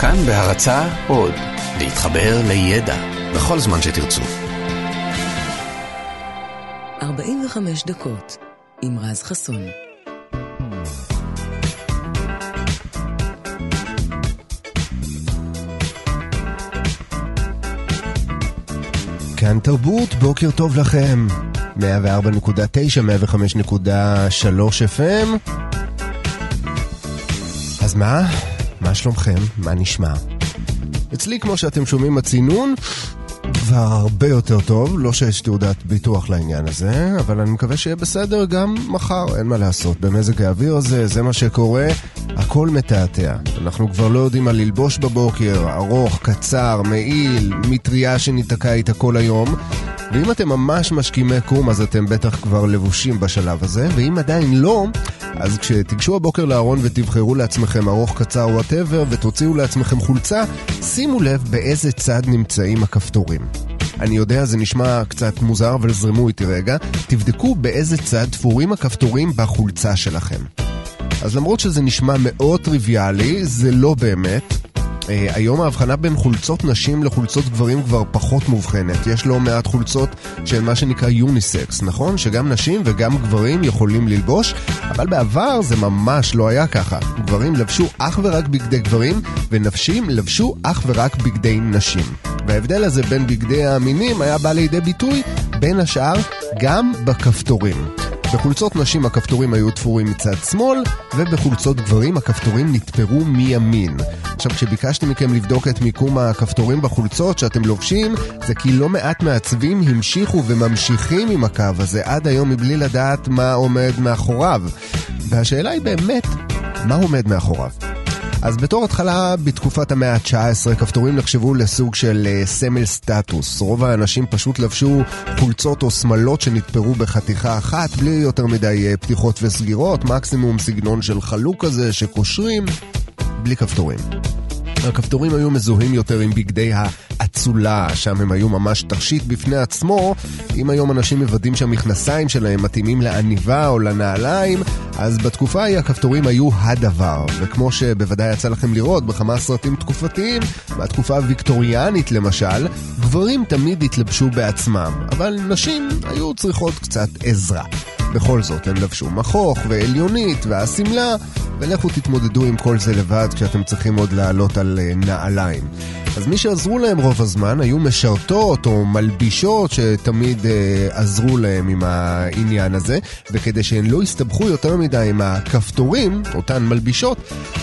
כאן בהרצה עוד, להתחבר לידע בכל זמן שתרצו. 45 דקות עם רז חסון. כאן תרבות, בוקר טוב לכם. 104.9, 105.3 FM. אז מה? מה שלומכם? מה נשמע? אצלי, כמו שאתם שומעים, הצינון כבר הרבה יותר טוב, לא שיש תעודת ביטוח לעניין הזה, אבל אני מקווה שיהיה בסדר גם מחר, אין מה לעשות. במזג האוויר הזה, זה מה שקורה, הכל מתעתע. אנחנו כבר לא יודעים מה ללבוש בבוקר, ארוך, קצר, מעיל, מטריה שניתקע איתה כל היום. ואם אתם ממש משכימי קום, אז אתם בטח כבר לבושים בשלב הזה, ואם עדיין לא, אז כשתיגשו הבוקר לארון ותבחרו לעצמכם ארוך, קצר, whatever, ותוציאו לעצמכם חולצה, שימו לב באיזה צד נמצאים הכפתורים. אני יודע, זה נשמע קצת מוזר, אבל זרמו איתי רגע. תבדקו באיזה צד תפורים הכפתורים בחולצה שלכם. אז למרות שזה נשמע מאוד טריוויאלי, זה לא באמת. אה, היום ההבחנה בין חולצות נשים לחולצות גברים כבר פחות מובחנת. יש לא מעט חולצות שהן מה שנקרא יוניסקס, נכון? שגם נשים וגם גברים יכולים ללבוש, אבל בעבר זה ממש לא היה ככה. גברים לבשו אך ורק בגדי גברים, ונשים לבשו אך ורק בגדי נשים. וההבדל הזה בין בגדי המינים היה בא לידי ביטוי, בין השאר, גם בכפתורים. בחולצות נשים הכפתורים היו תפורים מצד שמאל, ובחולצות גברים הכפתורים נתפרו מימין. עכשיו, כשביקשתי מכם לבדוק את מיקום הכפתורים בחולצות שאתם לובשים, זה כי לא מעט מעצבים המשיכו וממשיכים עם הקו הזה עד היום מבלי לדעת מה עומד מאחוריו. והשאלה היא באמת, מה עומד מאחוריו? אז בתור התחלה, בתקופת המאה ה-19, כפתורים נחשבו לסוג של uh, סמל סטטוס. רוב האנשים פשוט לבשו חולצות או שמלות שנתפרו בחתיכה אחת, בלי יותר מדי uh, פתיחות וסגירות, מקסימום סגנון של חלוק כזה שקושרים, בלי כפתורים. הכפתורים היו מזוהים יותר עם בגדי האצולה, שם הם היו ממש תכשיט בפני עצמו. אם היום אנשים מוודאים שהמכנסיים שלהם מתאימים לעניבה או לנעליים, אז בתקופה ההיא הכפתורים היו הדבר. וכמו שבוודאי יצא לכם לראות בכמה סרטים תקופתיים, מהתקופה הוויקטוריאנית למשל, גברים תמיד התלבשו בעצמם, אבל נשים היו צריכות קצת עזרה. בכל זאת, הם לבשו מכוך ועליונית והשמלה, ולכו תתמודדו עם כל זה לבד כשאתם צריכים עוד לעלות על אה, נעליים. אז מי שעזרו להם רוב הזמן היו משרתות או מלבישות שתמיד אה, עזרו להם עם העניין הזה, וכדי שהן לא יסתבכו יותר מדי עם הכפתורים, אותן מלבישות,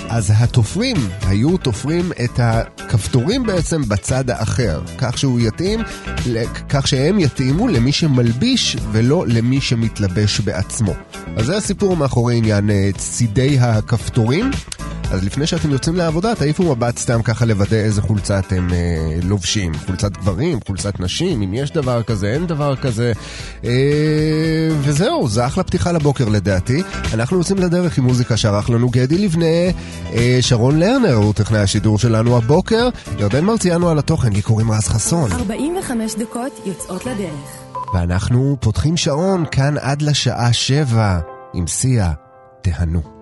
אז התופרים היו תופרים את הכפתורים בעצם בצד האחר, כך שהוא יתאים, כך שהם יתאימו למי שמלביש ולא למי שמתלבש בעצמו. אז זה הסיפור מאחורי עניין אה, צידי הכפתורים. אז לפני שאתם יוצאים לעבודה, תעיפו מבט סתם ככה לוודא איזה חולצה אתם אה, לובשים. חולצת גברים, חולצת נשים, אם יש דבר כזה, אין דבר כזה. אה, וזהו, זה אחלה פתיחה לבוקר לדעתי. אנחנו יוצאים לדרך עם מוזיקה שערך לנו גדי לבנה. אה, שרון לרנר הוא טכנאי השידור שלנו הבוקר. ירדן מרציאנו על התוכן, לי קוראים רז חסון. 45 דקות יוצאות לדרך. ואנחנו פותחים שעון כאן עד לשעה שבע עם סיה. תהנו.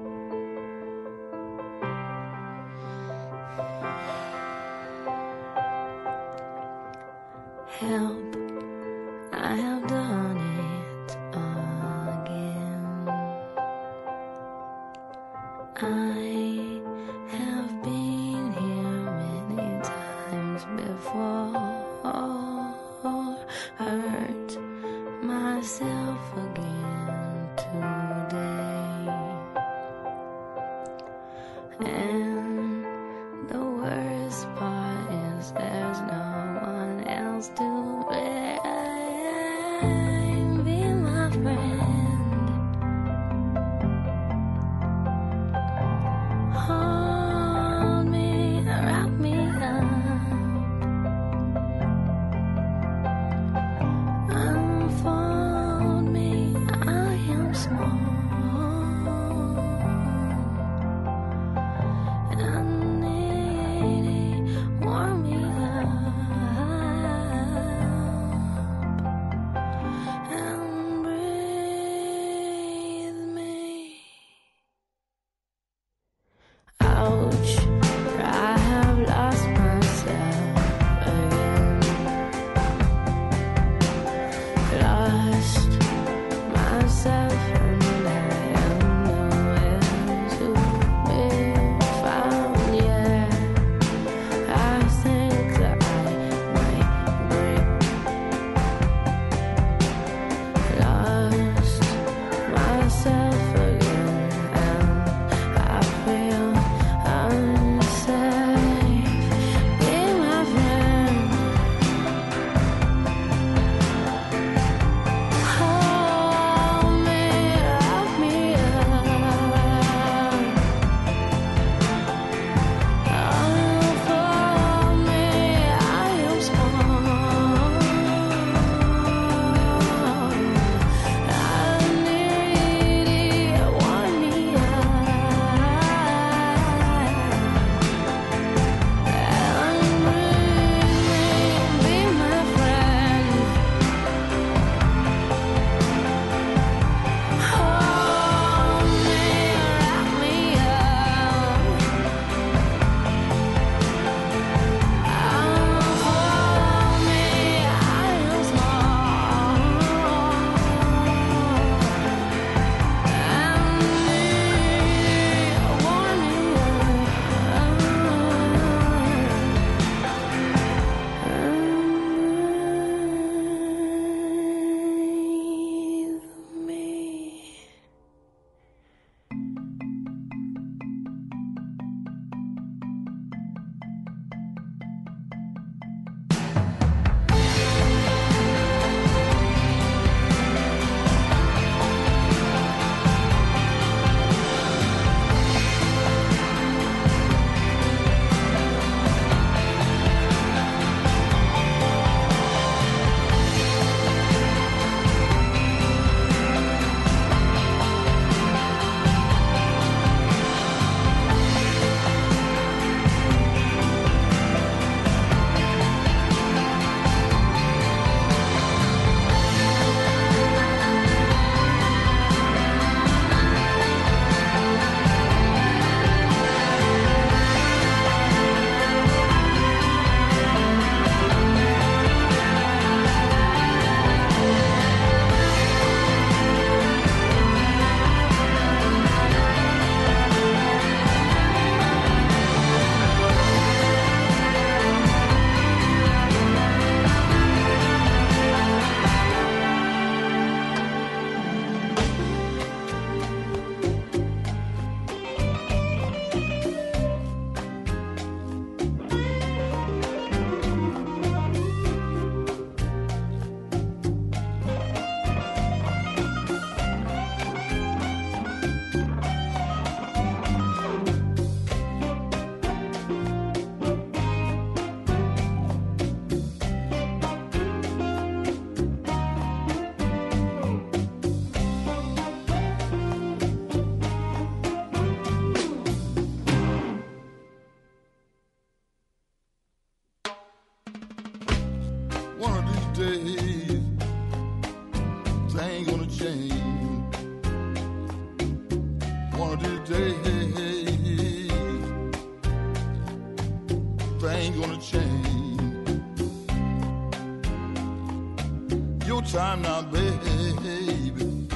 time now, baby.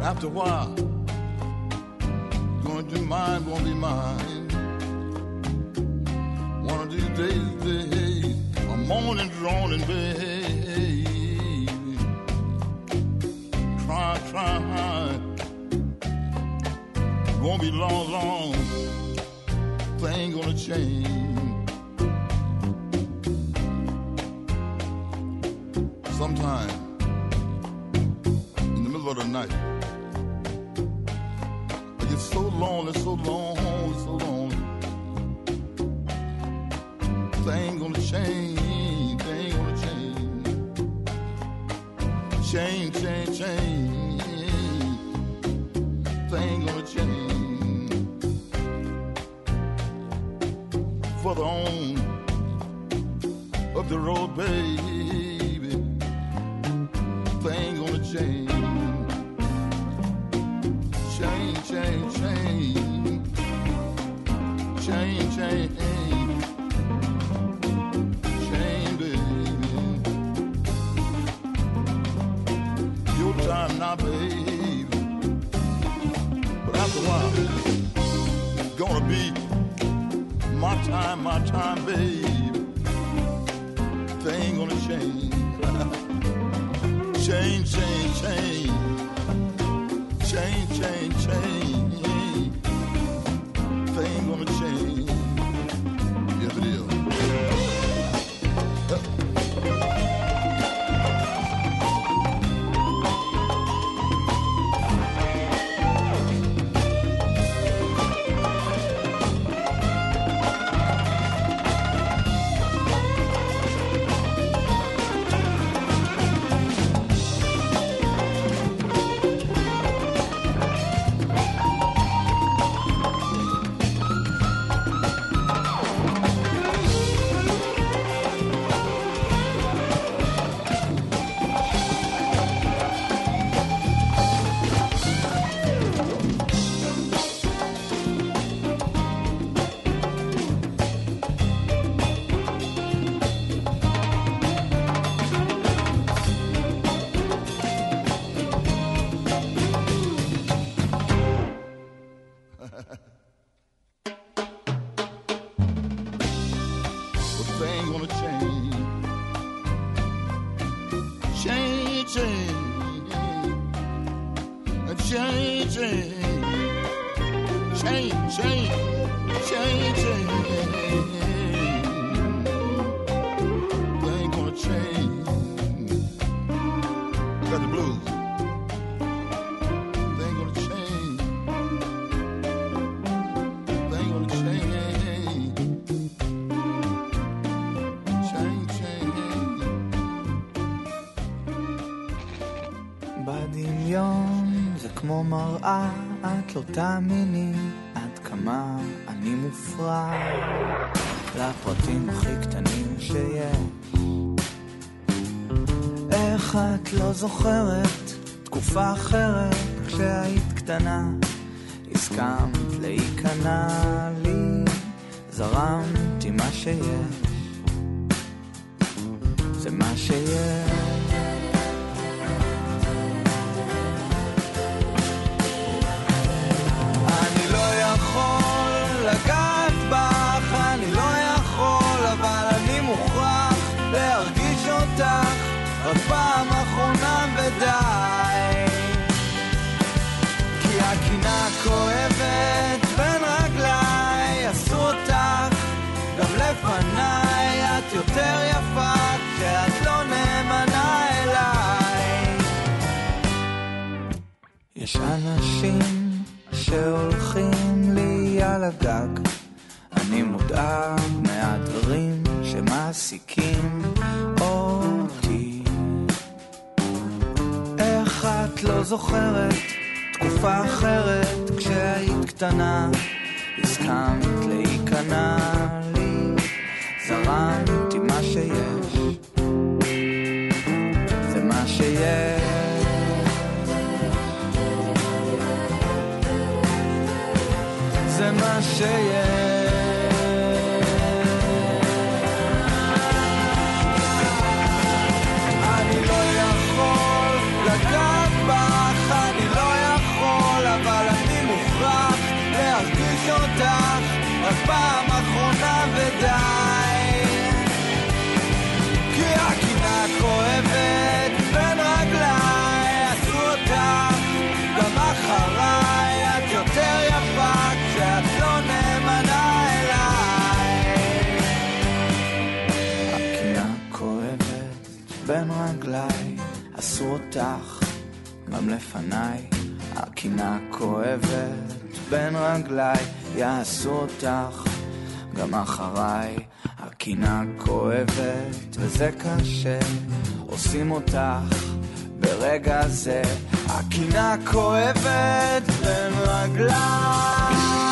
After a while, gonna do mine, won't be mine. for the home of the road, baby. Thing gonna change, change, change, change, change, change. time, my time, babe. They ain't gonna change. change, change, change. Change, change, change. מראה, את לא תאמיני עד כמה אני מופרע לפרטים הכי קטנים שיש. איך את לא זוכרת תקופה אחרת כשהיית קטנה, הסכמת להיכנע לי, זרמתי מה שיש, זה מה שיש. שהולכים לי על הגג, אני מודאג מהדברים שמעסיקים את לא זוכרת תקופה אחרת כשהיית קטנה? הסכמת להיכנע לי. זרמתי מה שיש my saying אותך גם לפניי. הקינה כואבת בין רגליי, יעשו אותך גם אחריי. הקינה כואבת וזה קשה, עושים אותך ברגע זה. הקינה כואבת בין רגליי.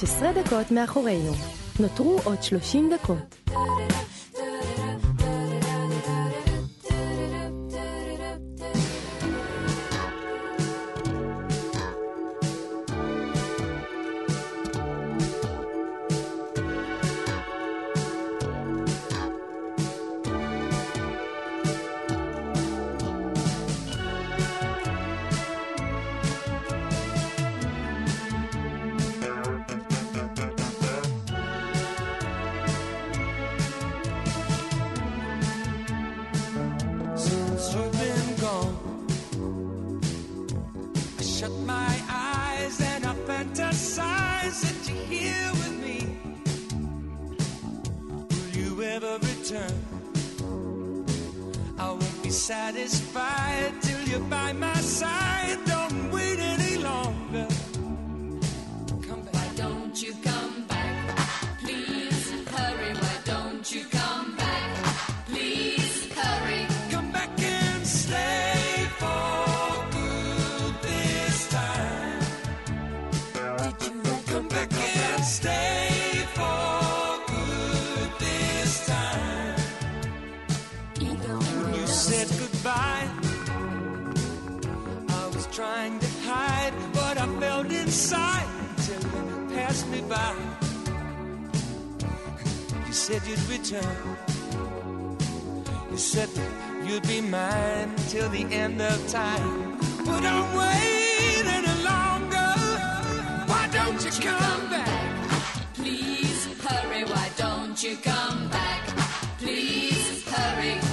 15 דקות מאחורינו. נותרו עוד 30 דקות. My eyes and I fantasize that you're here with me. Will you ever return? I won't be satisfied till you're by my side. Don't said you'd return. You said you'd be mine till the end of time. But I'm waiting any longer. Why don't you come back? Please hurry. Why don't you come back? Please hurry.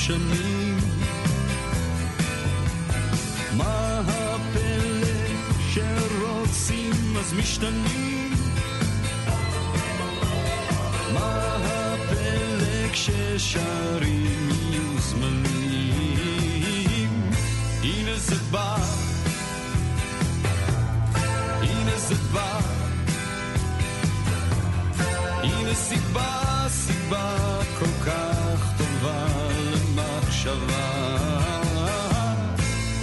שנים. מה הפלא שרוצים אז משתנים? מה הפלא כששרים יהיו זמנים? הנה זה בא, הנה זה בא, הנה סיבה, סיבה כל כך שווה.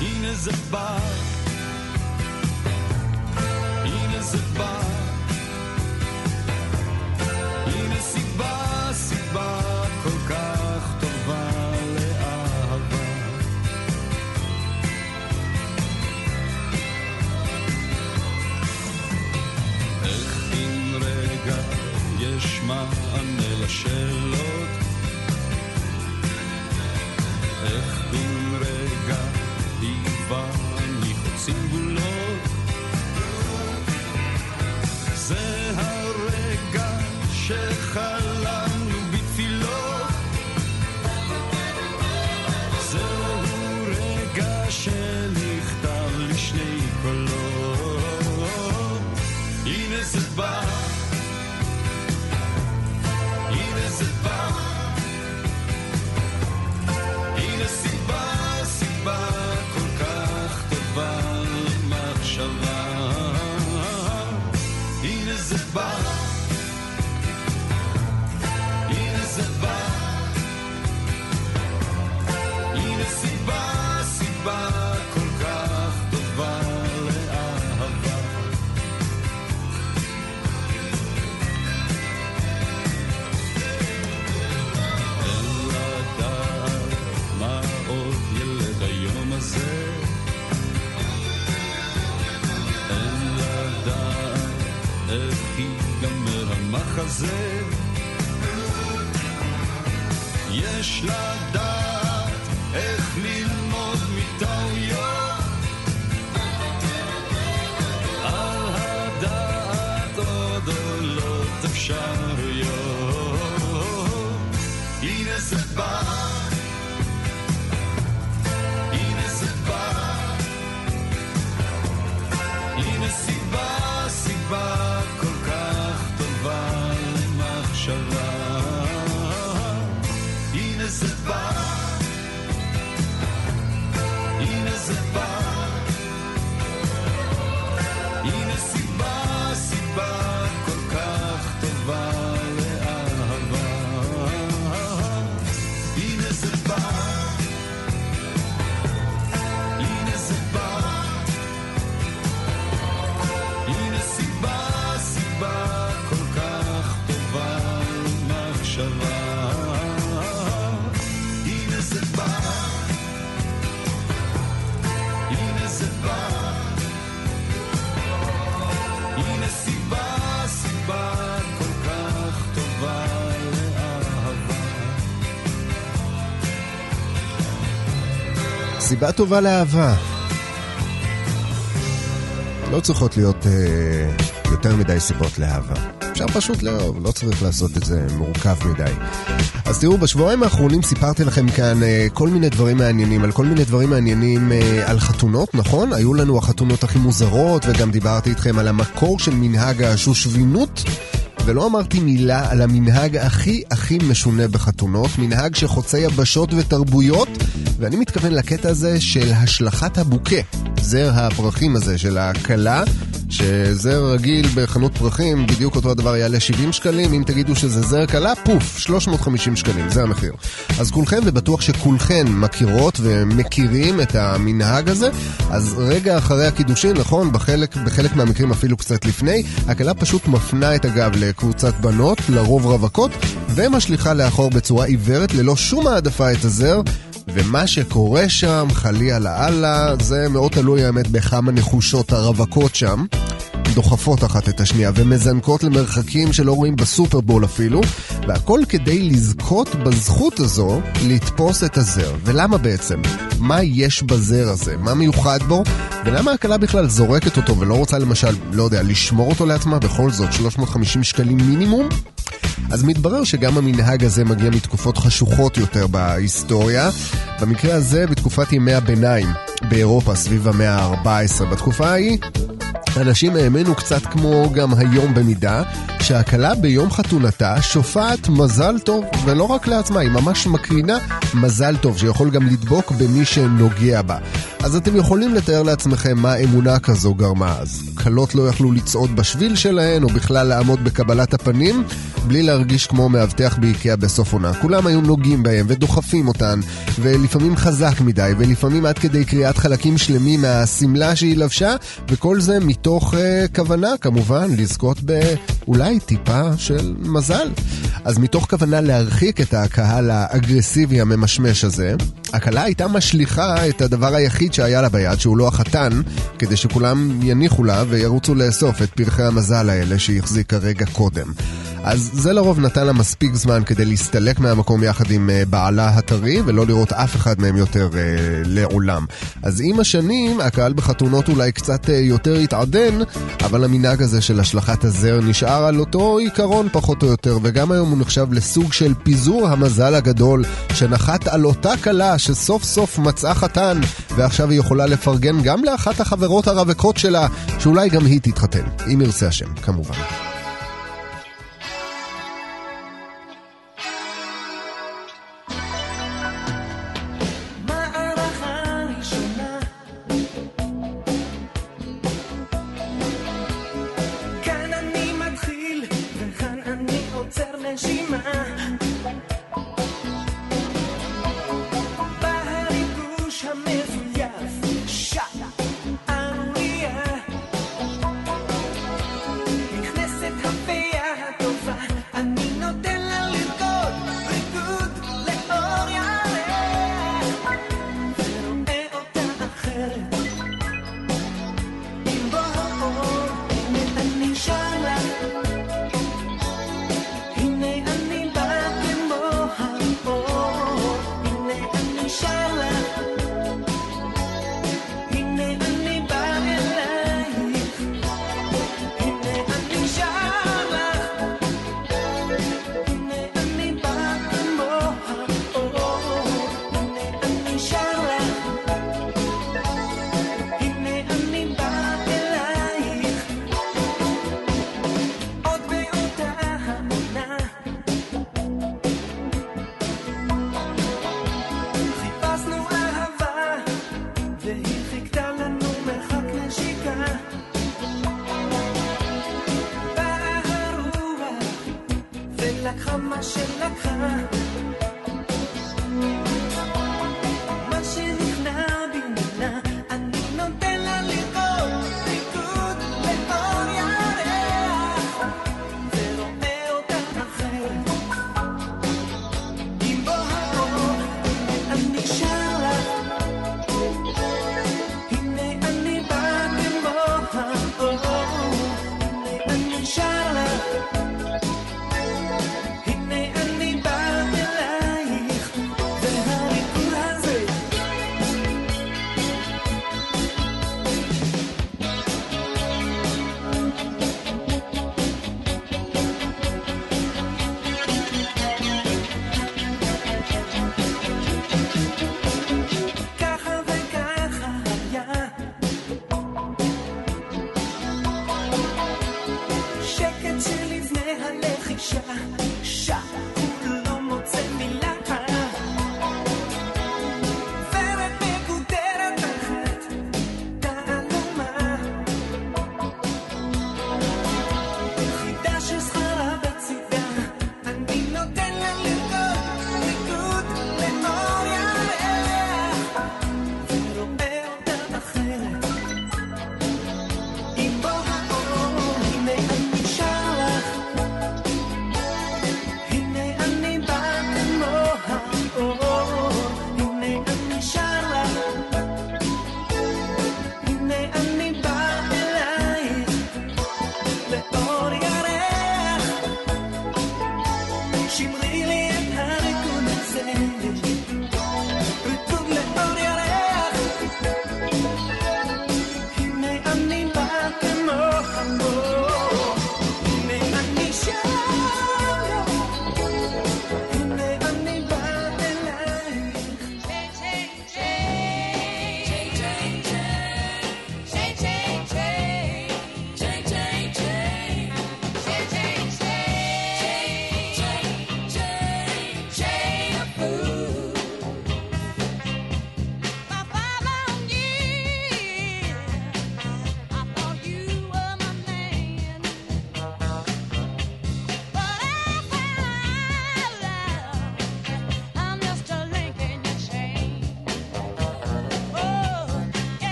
הנה זה בא Venus is by. סיבה טובה לאהבה. לא צריכות להיות אה, יותר מדי סיבות לאהבה. אפשר פשוט לאהוב, לא צריך לעשות את זה מורכב מדי. אז תראו, בשבועיים האחרונים סיפרתי לכם כאן אה, כל מיני דברים מעניינים, על כל מיני דברים מעניינים אה, על חתונות, נכון? היו לנו החתונות הכי מוזרות, וגם דיברתי איתכם על המקור של מנהג השושבינות. ולא אמרתי מילה על המנהג הכי הכי משונה בחתונות, מנהג שחוצה יבשות ותרבויות, ואני מתכוון לקטע הזה של השלכת הבוקה, זר הפרחים הזה של הכלה, שזר רגיל בחנות פרחים, בדיוק אותו הדבר יעלה 70 שקלים, אם תגידו שזה זר כלה, פוף, 350 שקלים, זה המחיר. אז כולכם, ובטוח שכולכן מכירות ומכירים את המנהג הזה, אז רגע אחרי הקידושין, נכון, בחלק, בחלק מהמקרים אפילו קצת לפני, הכלה פשוט מפנה את הגב לקבוצת בנות, לרוב רווקות, ומשליכה לאחור בצורה עיוורת, ללא שום העדפה את הזר. ומה שקורה שם, חלילה לאללה, זה מאוד תלוי האמת בכמה נחושות הרווקות שם. דוחפות אחת את השנייה ומזנקות למרחקים שלא רואים בסופרבול אפילו, והכל כדי לזכות בזכות הזו לתפוס את הזר. ולמה בעצם? מה יש בזר הזה? מה מיוחד בו? ולמה הכלה בכלל זורקת אותו ולא רוצה למשל, לא יודע, לשמור אותו לעצמה? בכל זאת, 350 שקלים מינימום? אז מתברר שגם המנהג הזה מגיע מתקופות חשוכות יותר בהיסטוריה. במקרה הזה, בתקופת ימי הביניים באירופה, סביב המאה ה-14. בתקופה ההיא, אנשים האמינו קצת כמו גם היום במידה, שהכלה ביום חתונתה שופעת מזל טוב, ולא רק לעצמה, היא ממש מקרינה מזל טוב, שיכול גם לדבוק במי שנוגע בה. אז אתם יכולים לתאר לעצמכם מה אמונה כזו גרמה אז. כלות לא יכלו לצעוד בשביל שלהן, או בכלל לעמוד בקבלת הפנים, בלי להרגיש כמו מאבטח באיקאה בסוף עונה. כולם היו נוגעים בהם ודוחפים אותן, ולפעמים חזק מדי, ולפעמים עד כדי קריאת חלקים שלמים מהשמלה שהיא לבשה, וכל זה מתוך uh, כוונה, כמובן, לזכות באולי טיפה של מזל. אז מתוך כוונה להרחיק את הקהל האגרסיבי הממשמש הזה, הכלה הייתה משליכה את הדבר היחיד שהיה לה ביד, שהוא לא החתן, כדי שכולם יניחו לה וירוצו לאסוף את פרחי המזל האלה שהיא החזיקה רגע קודם. אז זה לרוב נתן לה מספיק זמן כדי להסתלק מהמקום יחד עם uh, בעלה הטרי, ולא לראות אף אחד מהם יותר uh, לעולם. אז עם השנים, הקהל בחתונות אולי קצת uh, יותר התעדן, אבל המנהג הזה של השלכת הזר נשאר על אותו עיקרון פחות או יותר, וגם היום הוא נחשב לסוג של פיזור המזל הגדול, שנחת על אותה כלה שסוף סוף מצאה חתן, ועכשיו היא יכולה לפרגן גם לאחת החברות הרווקות שלה, שאולי גם היא תתחתן, אם ירצה השם, כמובן.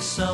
sun.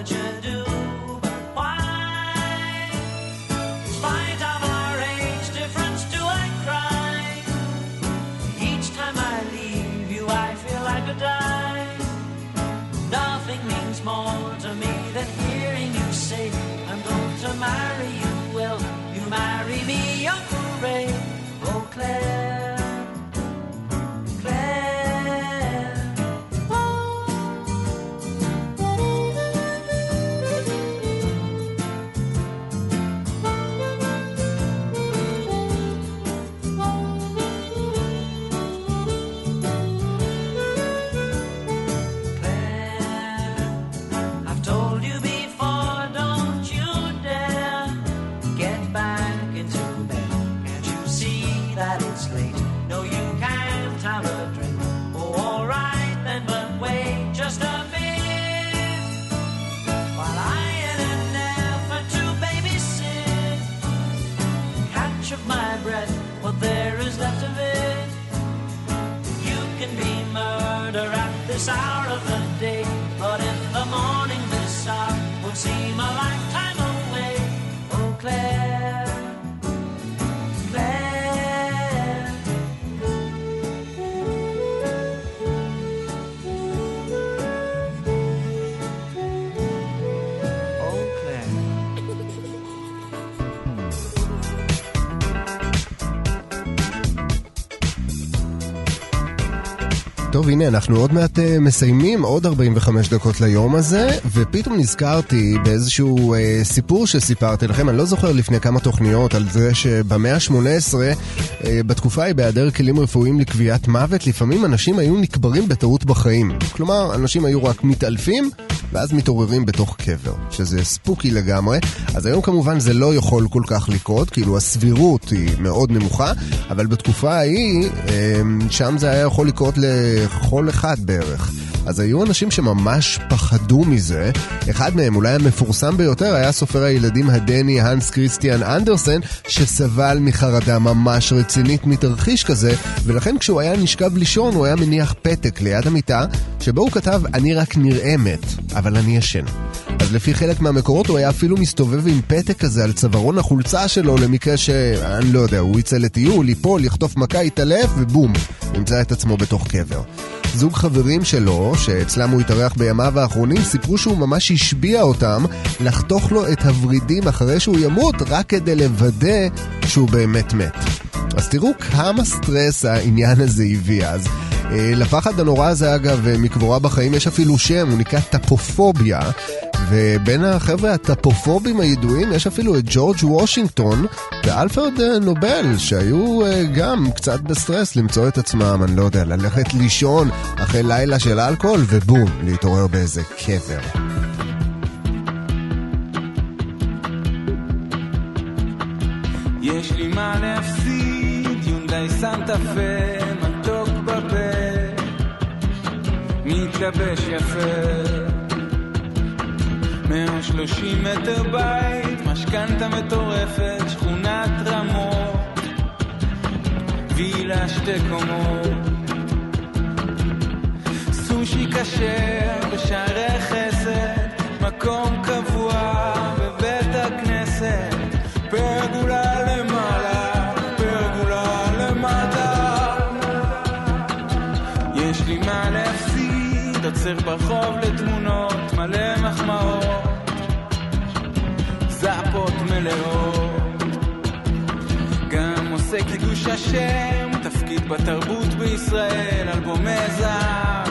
intelligent. טוב, הנה, אנחנו עוד מעט uh, מסיימים עוד 45 דקות ליום הזה, ופתאום נזכרתי באיזשהו uh, סיפור שסיפרתי לכם, אני לא זוכר לפני כמה תוכניות, על זה שבמאה ה-18, uh, אה, בתקופה היא בהיעדר כלים רפואיים לקביעת מוות, לפעמים אנשים היו נקברים בטעות בחיים. כלומר, אנשים היו רק מתעלפים, ואז מתעוררים בתוך קבר, שזה ספוקי לגמרי. אז היום כמובן זה לא יכול כל כך לקרות, כאילו הסבירות היא מאוד נמוכה, אבל בתקופה ההיא, אה, שם זה היה יכול לקרות לכל אחד בערך. אז היו אנשים שממש פחדו מזה. אחד מהם, אולי המפורסם ביותר, היה סופר הילדים הדני האנס כריסטיאן אנדרסן, שסבל מחרדה ממש רצינית מתרחיש כזה, ולכן כשהוא היה נשכב לישון הוא היה מניח פתק ליד המיטה, שבו הוא כתב, אני רק נראה מת, אבל אני ישן. אז לפי חלק מהמקורות הוא היה אפילו מסתובב עם פתק כזה על צווארון החולצה שלו למקרה ש... אני לא יודע, הוא יצא לטיול, ייפול, יחטוף מכה, יתעלף ובום, ימצא את עצמו בתוך קבר. זוג חברים שלו, שאצלם הוא התארח בימיו האחרונים, סיפרו שהוא ממש השביע אותם לחתוך לו את הוורידים אחרי שהוא ימות, רק כדי לוודא שהוא באמת מת. אז תראו כמה סטרס העניין הזה הביא אז. אה, לפחד הנורא הזה, אגב, אה, מקבורה בחיים יש אפילו שם, הוא נקרא טפופוביה. ובין החבר'ה הטפופובים הידועים יש אפילו את ג'ורג' וושינגטון ואלפרד אה, נובל, שהיו אה, גם קצת בסטרס למצוא את עצמם, אני לא יודע, ללכת לישון אחרי לילה של אלכוהול, ובום, להתעורר באיזה קבר. יש לי מה להפסיד, יונדאי סנטה פה, מתוק בפה, מתלבש יפה. 130 מטר בית, משכנתה מטורפת, שכונת רמות, וילה שתי קומות. סושי כשר בשערי חסד, מקום קבוע בבית הכנסת, פרגולה למעלה, פרגולה למטה. יש לי מה להפסיד, עוצר ברחוב לתמונות, מלא מחמאות, מלאות. גם עושה קידוש השם, תפקיד בתרבות בישראל, אלבומי זהב,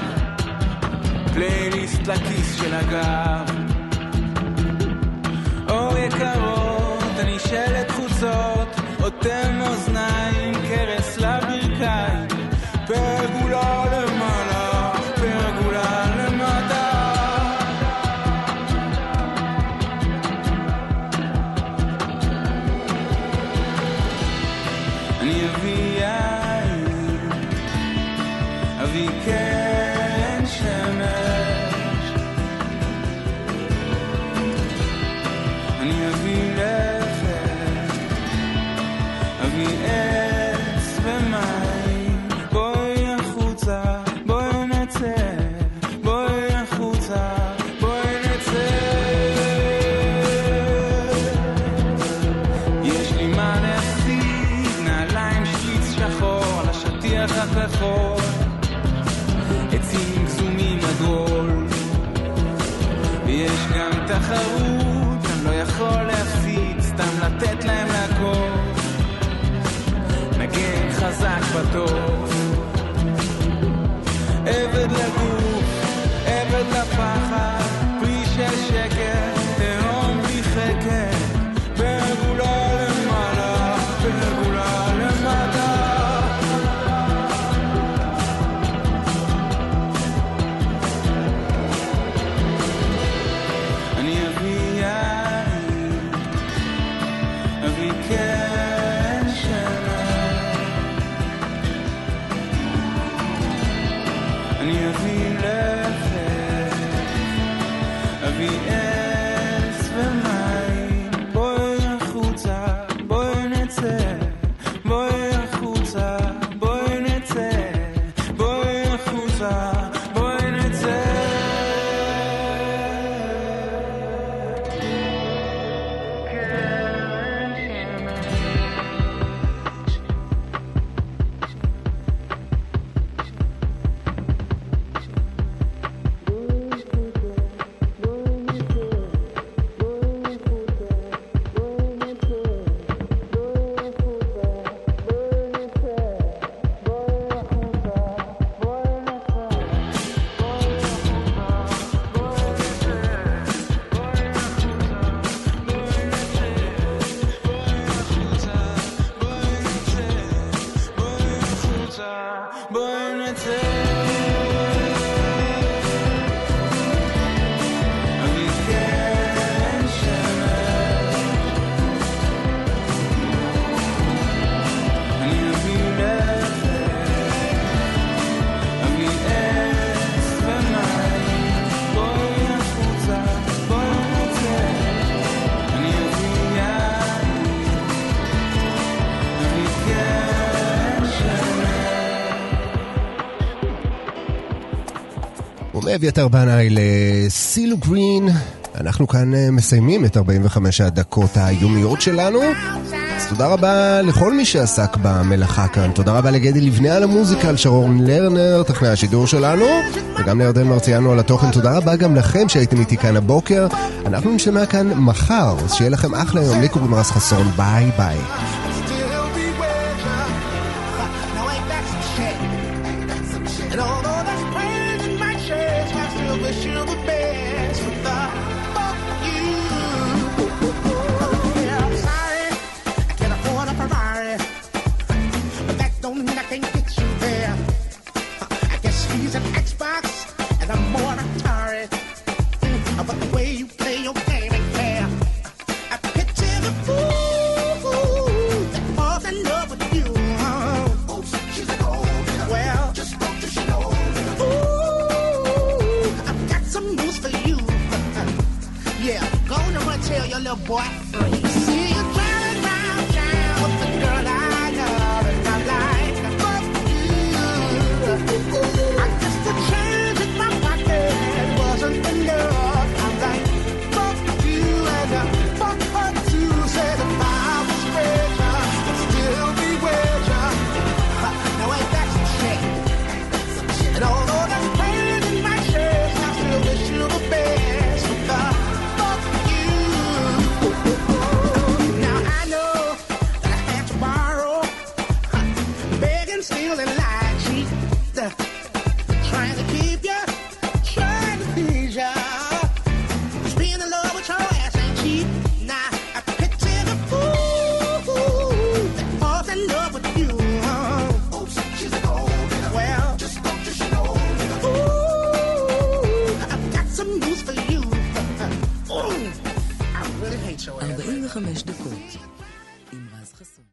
פלייליסט לכיס של הגב. אור יקרות, אני שלט חוצות, אוטם אוזניים, קרס לברכיים, פרגולה חזק ואביתר בנאי לסילו גרין. אנחנו כאן אה, מסיימים את 45 הדקות היומיות שלנו. אז תודה רבה לכל מי שעסק במלאכה כאן. תודה רבה לגדי לבנה על המוזיקה, על שרון לרנר, תכנן השידור שלנו, וגם לירדן מרציאנו על התוכן. תודה רבה גם לכם שהייתם איתי כאן הבוקר. אנחנו נשמע כאן מחר, אז שיהיה לכם אחלה יום. לי קוראים רז חסון, ביי ביי. I'm sorry. About the way you